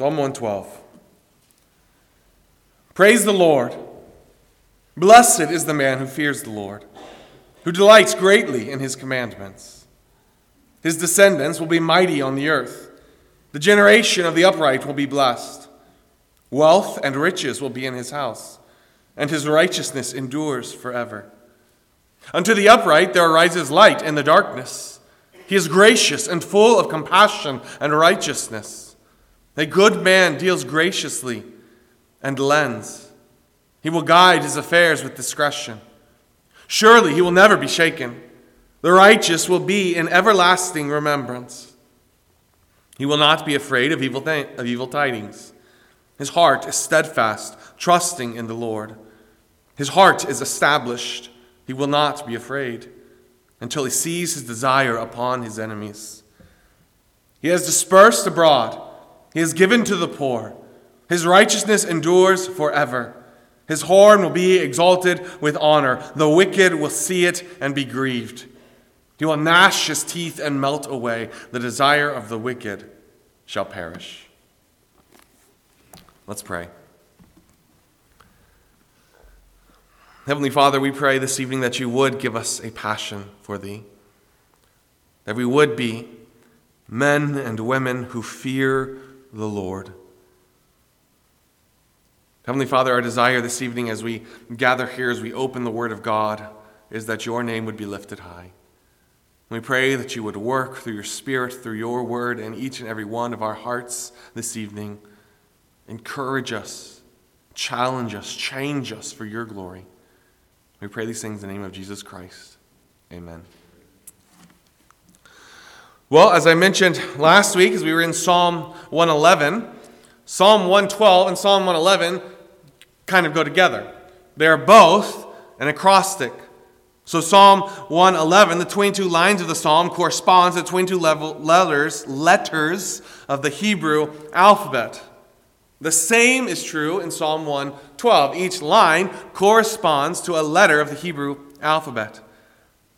Psalm 112. Praise the Lord. Blessed is the man who fears the Lord, who delights greatly in his commandments. His descendants will be mighty on the earth. The generation of the upright will be blessed. Wealth and riches will be in his house, and his righteousness endures forever. Unto the upright there arises light in the darkness. He is gracious and full of compassion and righteousness. A good man deals graciously and lends. He will guide his affairs with discretion. Surely he will never be shaken. The righteous will be in everlasting remembrance. He will not be afraid of evil, th- of evil tidings. His heart is steadfast, trusting in the Lord. His heart is established. He will not be afraid until he sees his desire upon his enemies. He has dispersed abroad, he has given to the poor. His righteousness endures forever. His horn will be exalted with honor. The wicked will see it and be grieved. He will gnash his teeth and melt away. The desire of the wicked shall perish. Let's pray. Heavenly Father, we pray this evening that you would give us a passion for thee, that we would be men and women who fear the Lord. Heavenly Father, our desire this evening as we gather here, as we open the Word of God, is that your name would be lifted high. We pray that you would work through your Spirit, through your Word, in each and every one of our hearts this evening. Encourage us, challenge us, change us for your glory. We pray these things in the name of Jesus Christ. Amen. Well, as I mentioned last week, as we were in Psalm 111, Psalm 112 and Psalm 111 kind of go together. They are both an acrostic. So Psalm 111, the 22 lines of the psalm corresponds to the 22 letters, letters of the Hebrew alphabet. The same is true in Psalm 112. Each line corresponds to a letter of the Hebrew alphabet.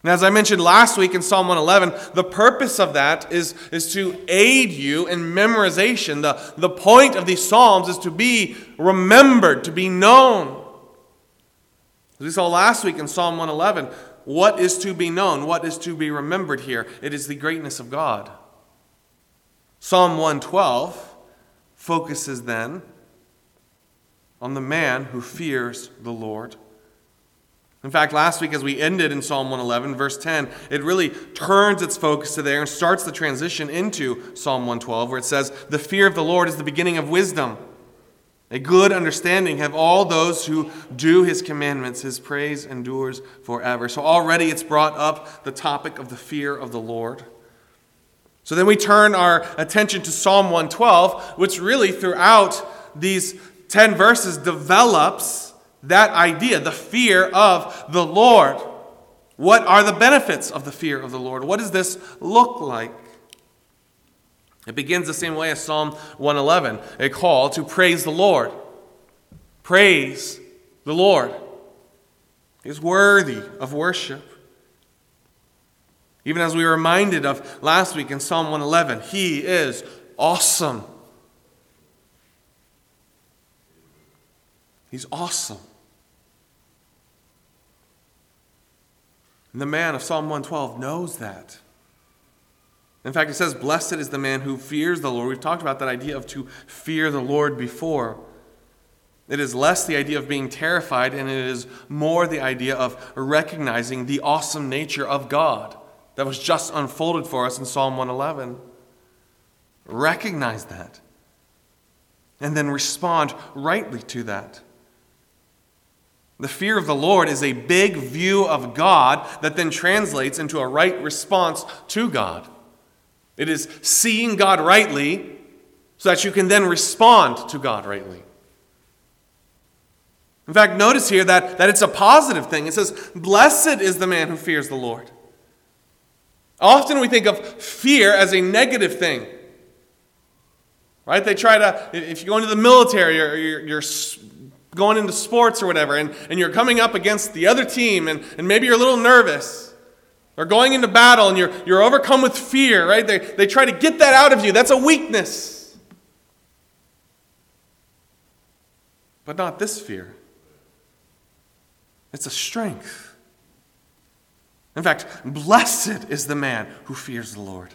And as I mentioned last week in Psalm 111, the purpose of that is, is to aid you in memorization. The, the point of these Psalms is to be remembered, to be known. As we saw last week in Psalm 111, what is to be known? What is to be remembered here? It is the greatness of God. Psalm 112 focuses then on the man who fears the Lord. In fact, last week, as we ended in Psalm 111, verse 10, it really turns its focus to there and starts the transition into Psalm 112, where it says, The fear of the Lord is the beginning of wisdom. A good understanding have all those who do his commandments. His praise endures forever. So already it's brought up the topic of the fear of the Lord. So then we turn our attention to Psalm 112, which really throughout these 10 verses develops that idea, the fear of the Lord. What are the benefits of the fear of the Lord? What does this look like? It begins the same way as Psalm 111, a call to praise the Lord. Praise the Lord. He's worthy of worship. Even as we were reminded of last week in Psalm 111, He is awesome. He's awesome. And the man of Psalm 112 knows that. In fact, it says, Blessed is the man who fears the Lord. We've talked about that idea of to fear the Lord before. It is less the idea of being terrified, and it is more the idea of recognizing the awesome nature of God that was just unfolded for us in Psalm 111. Recognize that. And then respond rightly to that. The fear of the Lord is a big view of God that then translates into a right response to God. It is seeing God rightly so that you can then respond to God rightly. In fact, notice here that, that it's a positive thing. It says, Blessed is the man who fears the Lord. Often we think of fear as a negative thing. Right? They try to, if you go into the military or you're, you're going into sports or whatever, and, and you're coming up against the other team, and, and maybe you're a little nervous, or going into battle and you're, you're overcome with fear, right? They, they try to get that out of you. That's a weakness. but not this fear. It's a strength. In fact, blessed is the man who fears the Lord.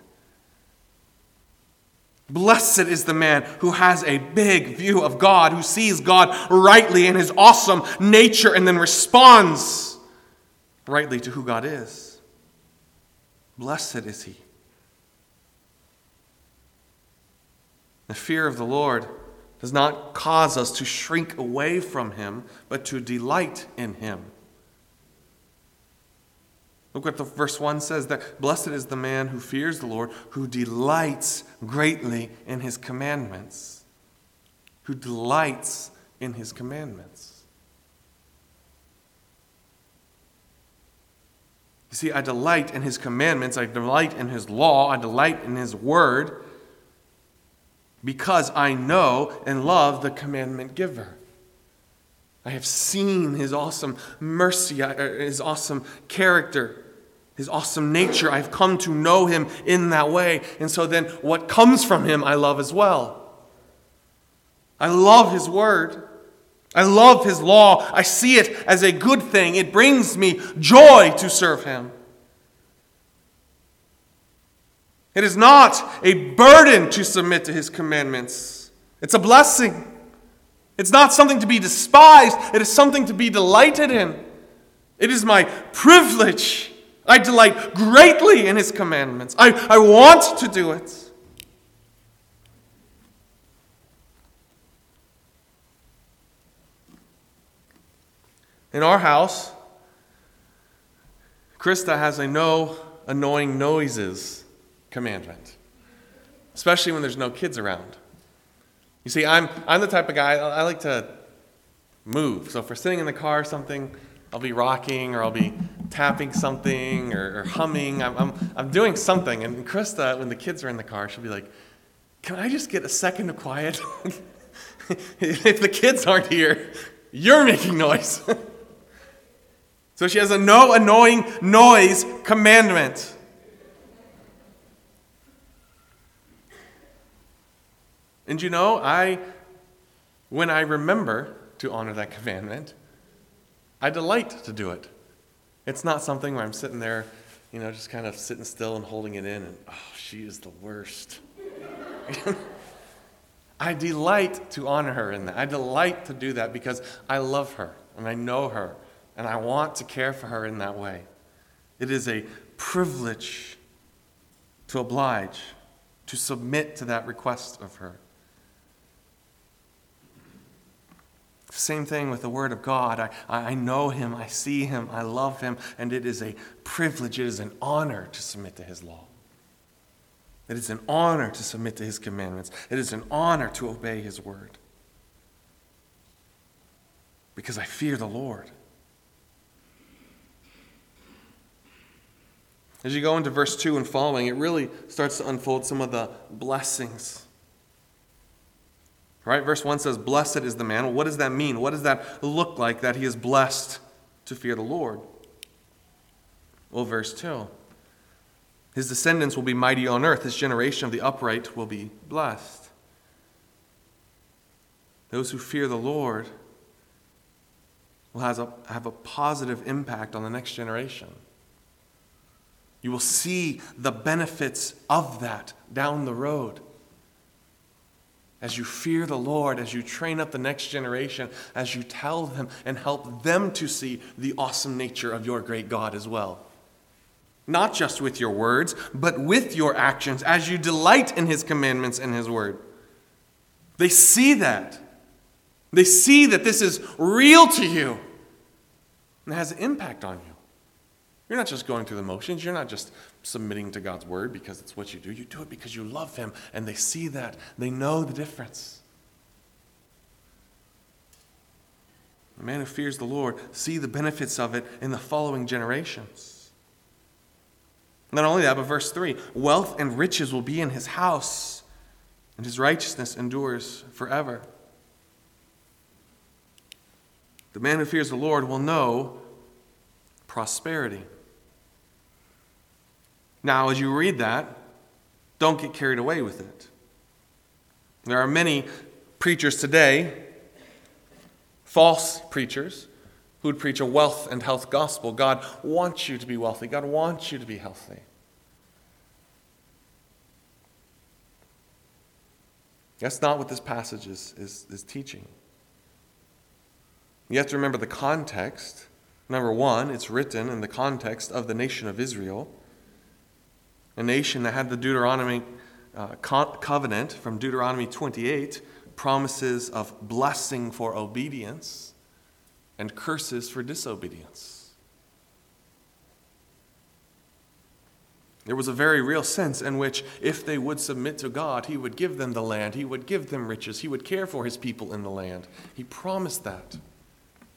Blessed is the man who has a big view of God, who sees God rightly in his awesome nature and then responds rightly to who God is. Blessed is he. The fear of the Lord does not cause us to shrink away from him, but to delight in him. Look what the verse 1 says that blessed is the man who fears the Lord, who delights greatly in his commandments. Who delights in his commandments. You see, I delight in his commandments, I delight in his law, I delight in his word because I know and love the commandment giver. I have seen his awesome mercy, uh, his awesome character his awesome nature. I've come to know him in that way. And so then what comes from him, I love as well. I love his word. I love his law. I see it as a good thing. It brings me joy to serve him. It is not a burden to submit to his commandments, it's a blessing. It's not something to be despised, it is something to be delighted in. It is my privilege I delight greatly in his commandments. I, I want to do it. In our house, Krista has a no annoying noises commandment, especially when there's no kids around. You see, I'm, I'm the type of guy, I like to move. So if we're sitting in the car or something, I'll be rocking or I'll be tapping something or, or humming. I'm, I'm, I'm doing something. And Krista, when the kids are in the car, she'll be like, Can I just get a second of quiet? if the kids aren't here, you're making noise. so she has a no annoying noise commandment. And you know, I, when I remember to honor that commandment, I delight to do it. It's not something where I'm sitting there, you know, just kind of sitting still and holding it in and, oh, she is the worst. I delight to honor her in that. I delight to do that because I love her and I know her and I want to care for her in that way. It is a privilege to oblige, to submit to that request of her. Same thing with the Word of God. I, I know Him, I see Him, I love Him, and it is a privilege, it is an honor to submit to His law. It is an honor to submit to His commandments. It is an honor to obey His Word. Because I fear the Lord. As you go into verse 2 and following, it really starts to unfold some of the blessings Right? Verse 1 says, Blessed is the man. What does that mean? What does that look like that he is blessed to fear the Lord? Well, verse 2 His descendants will be mighty on earth, his generation of the upright will be blessed. Those who fear the Lord will have a, have a positive impact on the next generation. You will see the benefits of that down the road as you fear the Lord, as you train up the next generation, as you tell them and help them to see the awesome nature of your great God as well. Not just with your words, but with your actions as you delight in His commandments and His word. They see that. They see that this is real to you and has an impact on you. You're not just going through the motions. You're not just submitting to God's word because it's what you do. You do it because you love Him, and they see that. They know the difference. The man who fears the Lord see the benefits of it in the following generations. Not only that, but verse 3 wealth and riches will be in his house, and his righteousness endures forever. The man who fears the Lord will know prosperity. Now, as you read that, don't get carried away with it. There are many preachers today false preachers who would preach a wealth and health gospel. God wants you to be wealthy, God wants you to be healthy. That's not what this passage is, is, is teaching. You have to remember the context. Number one, it's written in the context of the nation of Israel, a nation that had the Deuteronomy uh, covenant from Deuteronomy 28, promises of blessing for obedience and curses for disobedience. There was a very real sense in which, if they would submit to God, He would give them the land, He would give them riches, He would care for His people in the land. He promised that.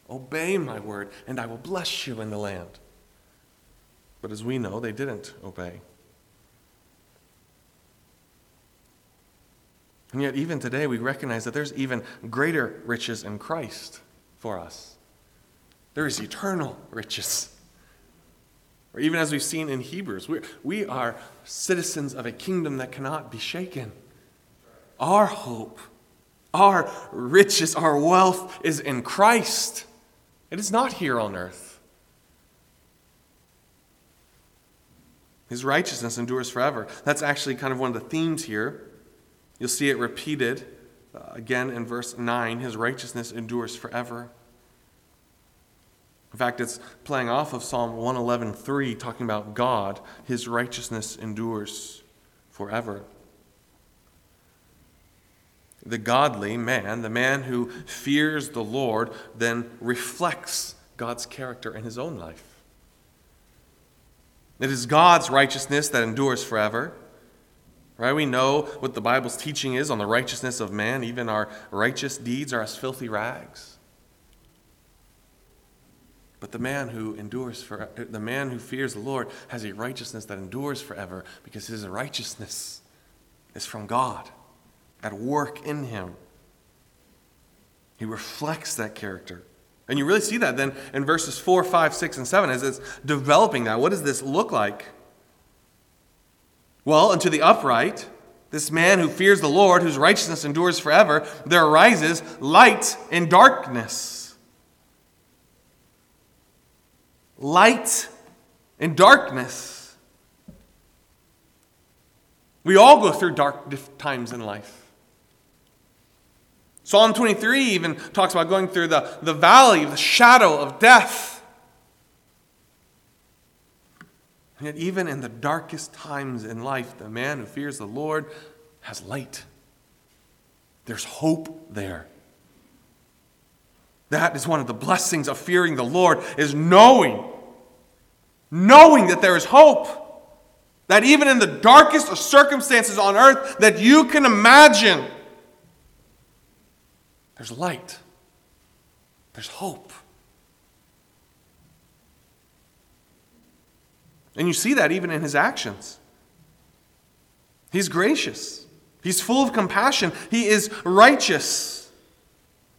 Obey my word, and I will bless you in the land. But as we know, they didn't obey. And yet, even today, we recognize that there's even greater riches in Christ for us. There is eternal riches. Or even as we've seen in Hebrews, we're, we are citizens of a kingdom that cannot be shaken. Our hope, our riches, our wealth is in Christ. It is not here on earth. His righteousness endures forever. That's actually kind of one of the themes here. You'll see it repeated uh, again in verse 9. His righteousness endures forever. In fact, it's playing off of Psalm 111.3, talking about God. His righteousness endures forever. The godly man, the man who fears the Lord, then reflects God's character in his own life. It is God's righteousness that endures forever. Right? We know what the Bible's teaching is on the righteousness of man. Even our righteous deeds are as filthy rags. But the man who endures for the man who fears the Lord has a righteousness that endures forever because his righteousness is from God at work in him. He reflects that character. And you really see that then in verses 4, 5, 6, and 7 as it's developing that. What does this look like? Well, unto the upright, this man who fears the Lord, whose righteousness endures forever, there arises light in darkness. light in darkness. We all go through dark times in life. Psalm 23 even talks about going through the, the valley of the shadow of death. And yet, even in the darkest times in life, the man who fears the Lord has light. There's hope there. That is one of the blessings of fearing the Lord is knowing knowing that there is hope. That even in the darkest of circumstances on earth that you can imagine, there's light. There's hope. And you see that even in his actions. He's gracious. He's full of compassion. He is righteous.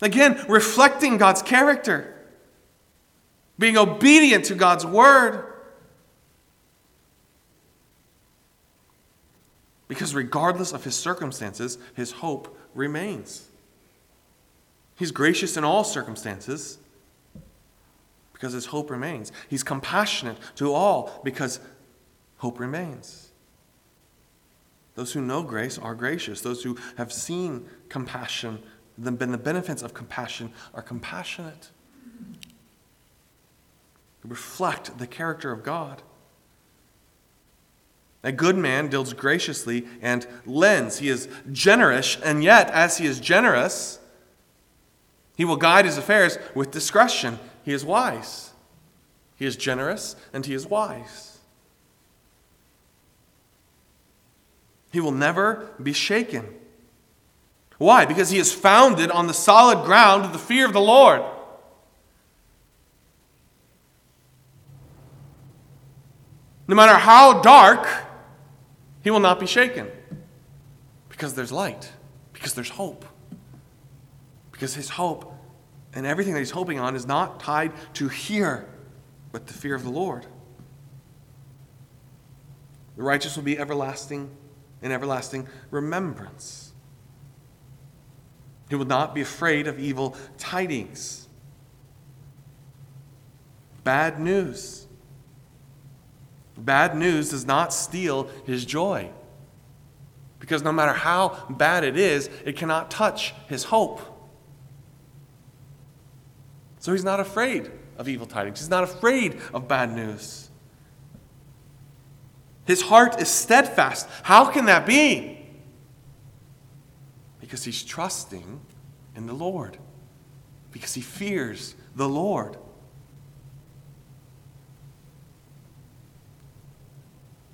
Again, reflecting God's character, being obedient to God's word. Because regardless of his circumstances, his hope remains. He's gracious in all circumstances because his hope remains. He's compassionate to all because hope remains. Those who know grace are gracious. Those who have seen compassion, been the benefits of compassion, are compassionate. They Reflect the character of God. A good man deals graciously and lends. He is generous, and yet, as he is generous, he will guide his affairs with discretion. He is wise. He is generous, and he is wise. He will never be shaken. Why? Because he is founded on the solid ground of the fear of the Lord. No matter how dark, he will not be shaken because there's light, because there's hope. Because his hope and everything that he's hoping on is not tied to here, but the fear of the Lord. The righteous will be everlasting in everlasting remembrance. He will not be afraid of evil tidings. bad news. Bad news does not steal his joy. Because no matter how bad it is, it cannot touch his hope. So he's not afraid of evil tidings, he's not afraid of bad news. His heart is steadfast. How can that be? Because he's trusting in the Lord, because he fears the Lord.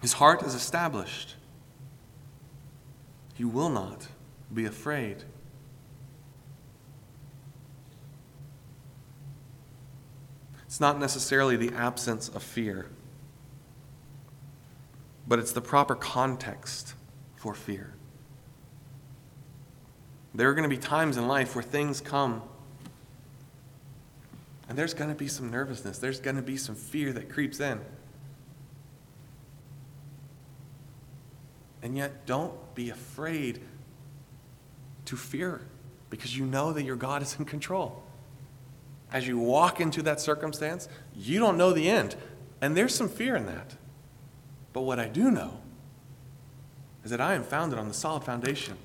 His heart is established. He will not be afraid. It's not necessarily the absence of fear, but it's the proper context for fear. There are going to be times in life where things come, and there's going to be some nervousness, there's going to be some fear that creeps in. And yet, don't be afraid to fear because you know that your God is in control. As you walk into that circumstance, you don't know the end. And there's some fear in that. But what I do know is that I am founded on the solid foundation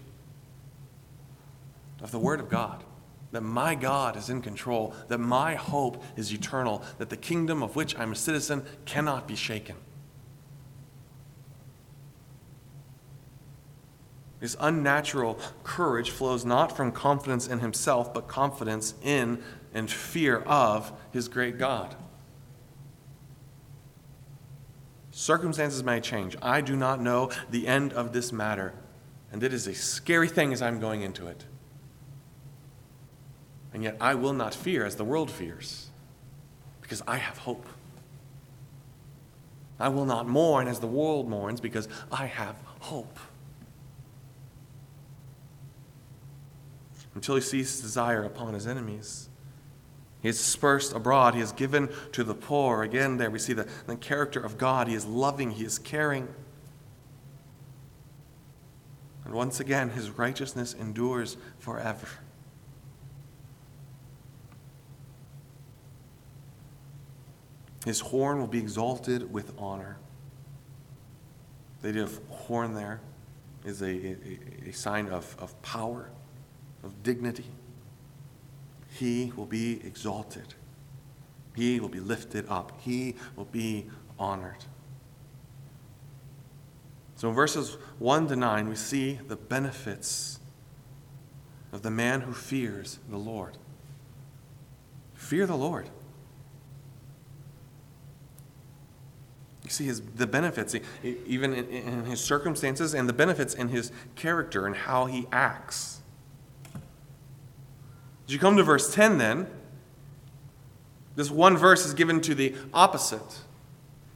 of the Word of God. That my God is in control, that my hope is eternal, that the kingdom of which I'm a citizen cannot be shaken. His unnatural courage flows not from confidence in himself, but confidence in and fear of his great God. Circumstances may change. I do not know the end of this matter, and it is a scary thing as I'm going into it. And yet I will not fear as the world fears, because I have hope. I will not mourn as the world mourns, because I have hope. until he sees desire upon his enemies. He is dispersed abroad. He is given to the poor. Again, there we see the, the character of God. He is loving. He is caring. And once again, his righteousness endures forever. His horn will be exalted with honor. The idea of horn there is a, a, a sign of, of power of dignity. He will be exalted. He will be lifted up. He will be honored. So in verses 1 to 9, we see the benefits of the man who fears the Lord. Fear the Lord. You see his, the benefits, even in, in his circumstances, and the benefits in his character and how he acts. As you come to verse 10, then, this one verse is given to the opposite.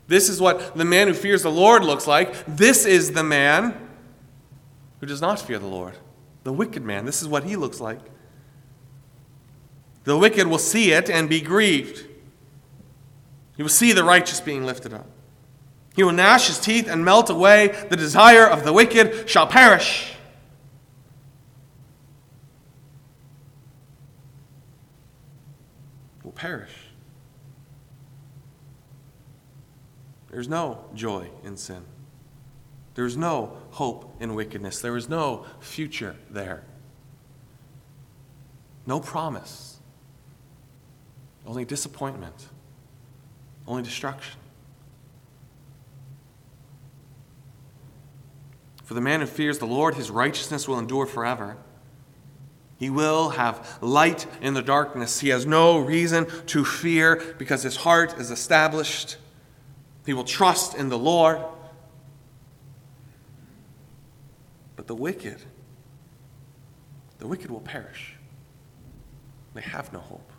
This is what the man who fears the Lord looks like. This is the man who does not fear the Lord, the wicked man. This is what he looks like. The wicked will see it and be grieved. He will see the righteous being lifted up. He will gnash his teeth and melt away. The desire of the wicked shall perish. Perish. There's no joy in sin. There's no hope in wickedness. There is no future there. No promise. Only disappointment. Only destruction. For the man who fears the Lord, his righteousness will endure forever. He will have light in the darkness. He has no reason to fear because his heart is established. He will trust in the Lord. But the wicked, the wicked will perish. They have no hope.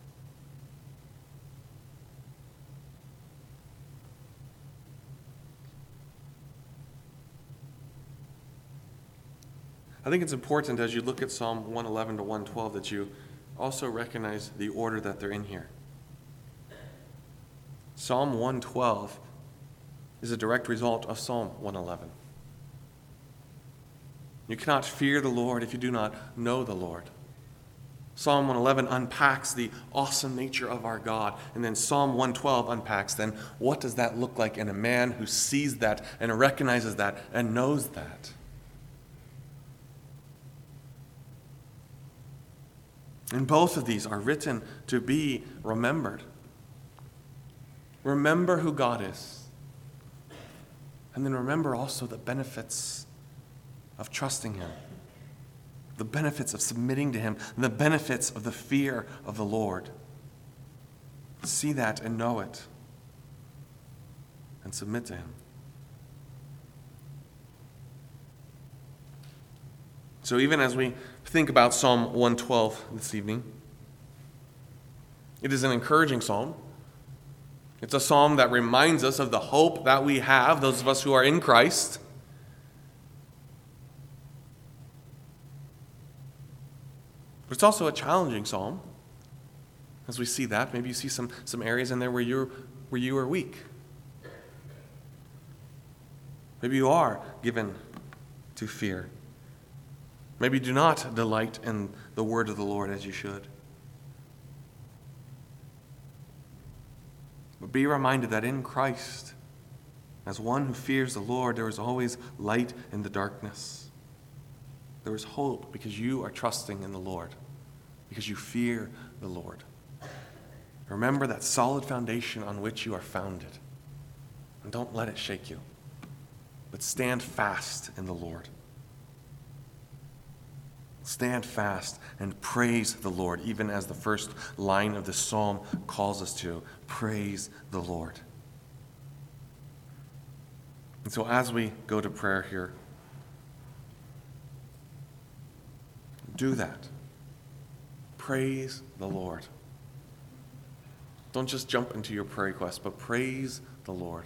I think it's important as you look at Psalm 111 to 112 that you also recognize the order that they're in here. Psalm 112 is a direct result of Psalm 111. You cannot fear the Lord if you do not know the Lord. Psalm 111 unpacks the awesome nature of our God. And then Psalm 112 unpacks then what does that look like in a man who sees that and recognizes that and knows that? And both of these are written to be remembered. Remember who God is. And then remember also the benefits of trusting Him the benefits of submitting to Him, the benefits of the fear of the Lord. See that and know it, and submit to Him. So, even as we think about Psalm 112 this evening, it is an encouraging psalm. It's a psalm that reminds us of the hope that we have, those of us who are in Christ. But it's also a challenging psalm. As we see that, maybe you see some, some areas in there where, you're, where you are weak. Maybe you are given to fear. Maybe do not delight in the word of the Lord as you should. But be reminded that in Christ, as one who fears the Lord, there is always light in the darkness. There is hope because you are trusting in the Lord, because you fear the Lord. Remember that solid foundation on which you are founded. And don't let it shake you, but stand fast in the Lord. Stand fast and praise the Lord, even as the first line of the psalm calls us to. Praise the Lord. And so, as we go to prayer here, Do that. Praise the Lord. Don't just jump into your prayer request, but praise the Lord.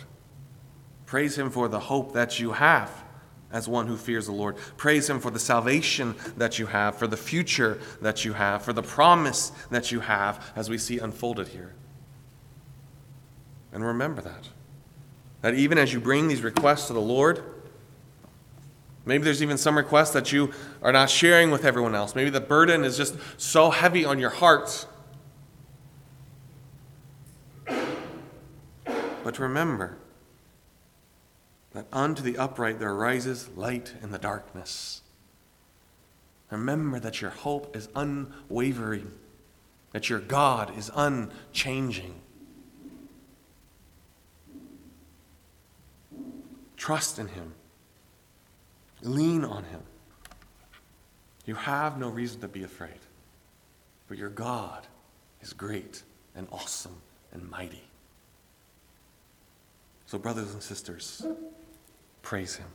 Praise Him for the hope that you have as one who fears the Lord. Praise Him for the salvation that you have, for the future that you have, for the promise that you have, as we see unfolded here. And remember that. That even as you bring these requests to the Lord, Maybe there's even some requests that you are not sharing with everyone else. Maybe the burden is just so heavy on your heart. But remember that unto the upright there rises light in the darkness. Remember that your hope is unwavering, that your God is unchanging. Trust in Him. Lean on him. You have no reason to be afraid, for your God is great and awesome and mighty. So, brothers and sisters, praise him.